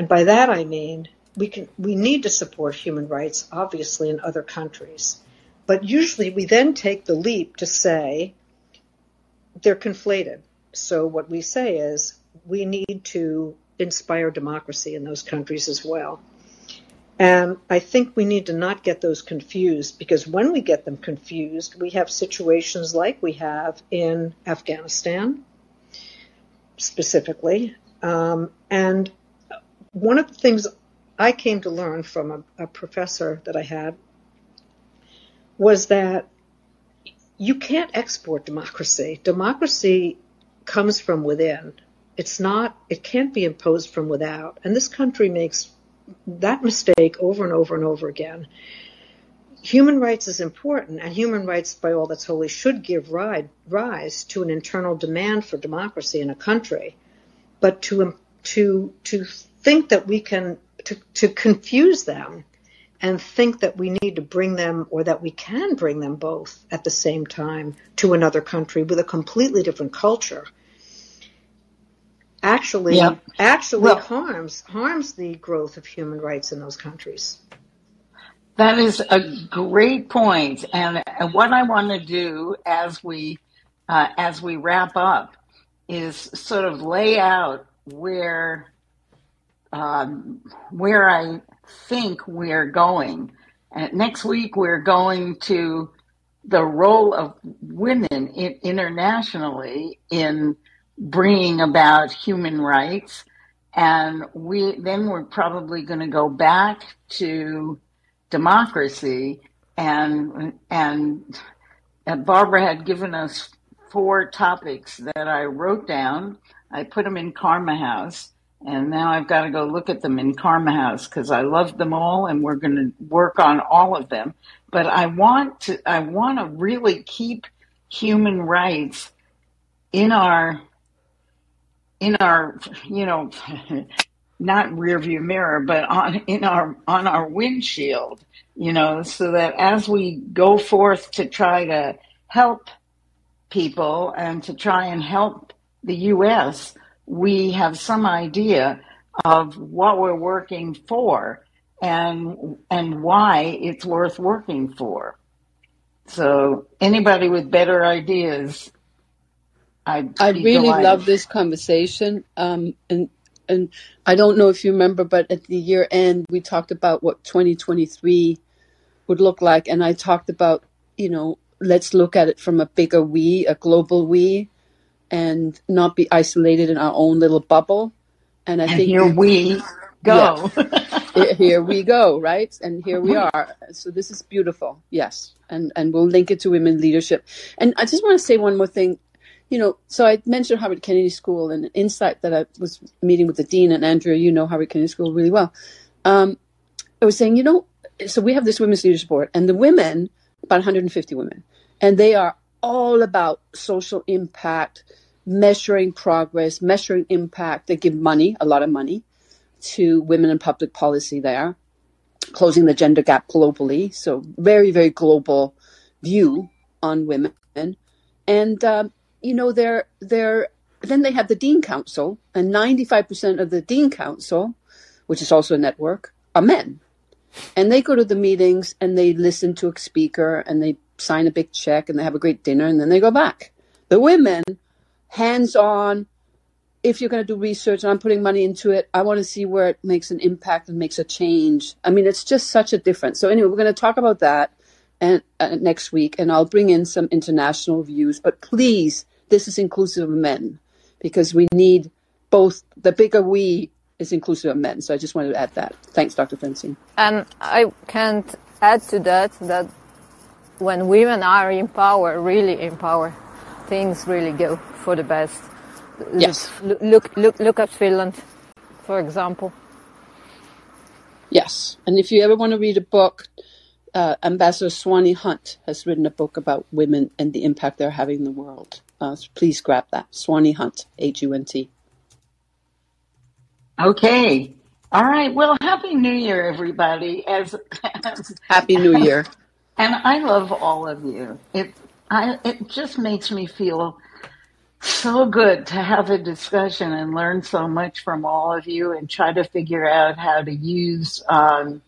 And by that I mean we can we need to support human rights obviously in other countries. But usually we then take the leap to say they're conflated. So what we say is we need to inspire democracy in those countries as well. And I think we need to not get those confused because when we get them confused, we have situations like we have in Afghanistan specifically. Um, and one of the things I came to learn from a, a professor that I had was that you can't export democracy. Democracy comes from within. It's not, it can't be imposed from without. And this country makes that mistake over and over and over again. Human rights is important, and human rights, by all that's holy, should give rise to an internal demand for democracy in a country. But to to to think that we can to, to confuse them and think that we need to bring them or that we can bring them both at the same time to another country with a completely different culture actually actually well, harms harms the growth of human rights in those countries. That is a great point, and, and what I want to do as we uh, as we wrap up is sort of lay out where um, where I think we're going. And next week we're going to the role of women in, internationally in bringing about human rights. And we then we're probably going to go back to democracy and and Barbara had given us four topics that I wrote down. I put them in Karma House, and now I've got to go look at them in Karma House because I love them all, and we're going to work on all of them. But I want to I want to really keep human rights in our in our, you know, not rear view mirror, but on in our on our windshield, you know, so that as we go forth to try to help people and to try and help the U.S., we have some idea of what we're working for and and why it's worth working for. So anybody with better ideas I'd, I really delighted. love this conversation. Um, and and I don't know if you remember, but at the year end, we talked about what 2023 would look like, and I talked about you know let's look at it from a bigger we, a global we, and not be isolated in our own little bubble. And I and think here we go. Yeah, here we go, right? And here we are. So this is beautiful. Yes, and and we'll link it to women leadership. And I just want to say one more thing you know, so I mentioned Harvard Kennedy School and an insight that I was meeting with the dean and Andrea, you know Harvard Kennedy School really well. Um, I was saying, you know, so we have this women's leadership board, and the women, about 150 women, and they are all about social impact, measuring progress, measuring impact. They give money, a lot of money, to women in public policy there, closing the gender gap globally. So very, very global view on women, and um, you know they're they're then they have the dean council, and ninety five percent of the dean council, which is also a network, are men, and they go to the meetings and they listen to a speaker and they sign a big check and they have a great dinner and then they go back. The women, hands on. If you're going to do research and I'm putting money into it, I want to see where it makes an impact and makes a change. I mean, it's just such a difference. So anyway, we're going to talk about that and uh, next week, and I'll bring in some international views. But please, this is inclusive of men because we need both. The bigger we is inclusive of men. So I just wanted to add that. Thanks, Dr. Francine. And I can't add to that that when women are in power, really in power, things really go for the best. Yes. Look, look, look, look at Finland, for example. Yes. And if you ever want to read a book, uh, Ambassador Swanee Hunt has written a book about women and the impact they're having in the world. Uh, please grab that. Swanee Hunt, H U N T. Okay. All right. Well, Happy New Year, everybody. As, as Happy New Year. And I love all of you. It I it just makes me feel so good to have a discussion and learn so much from all of you and try to figure out how to use um,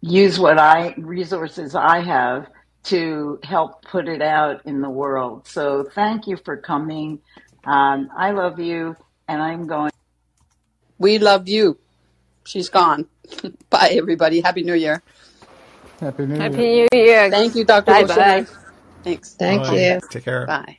use what I resources I have to help put it out in the world. So thank you for coming. Um, I love you, and I'm going. We love you. She's gone. Bye, everybody. Happy New Year. Happy New Happy Year. New Year. Thank you, Dr. Bye bye. Thanks. Thank Bye. you. Take care. Bye.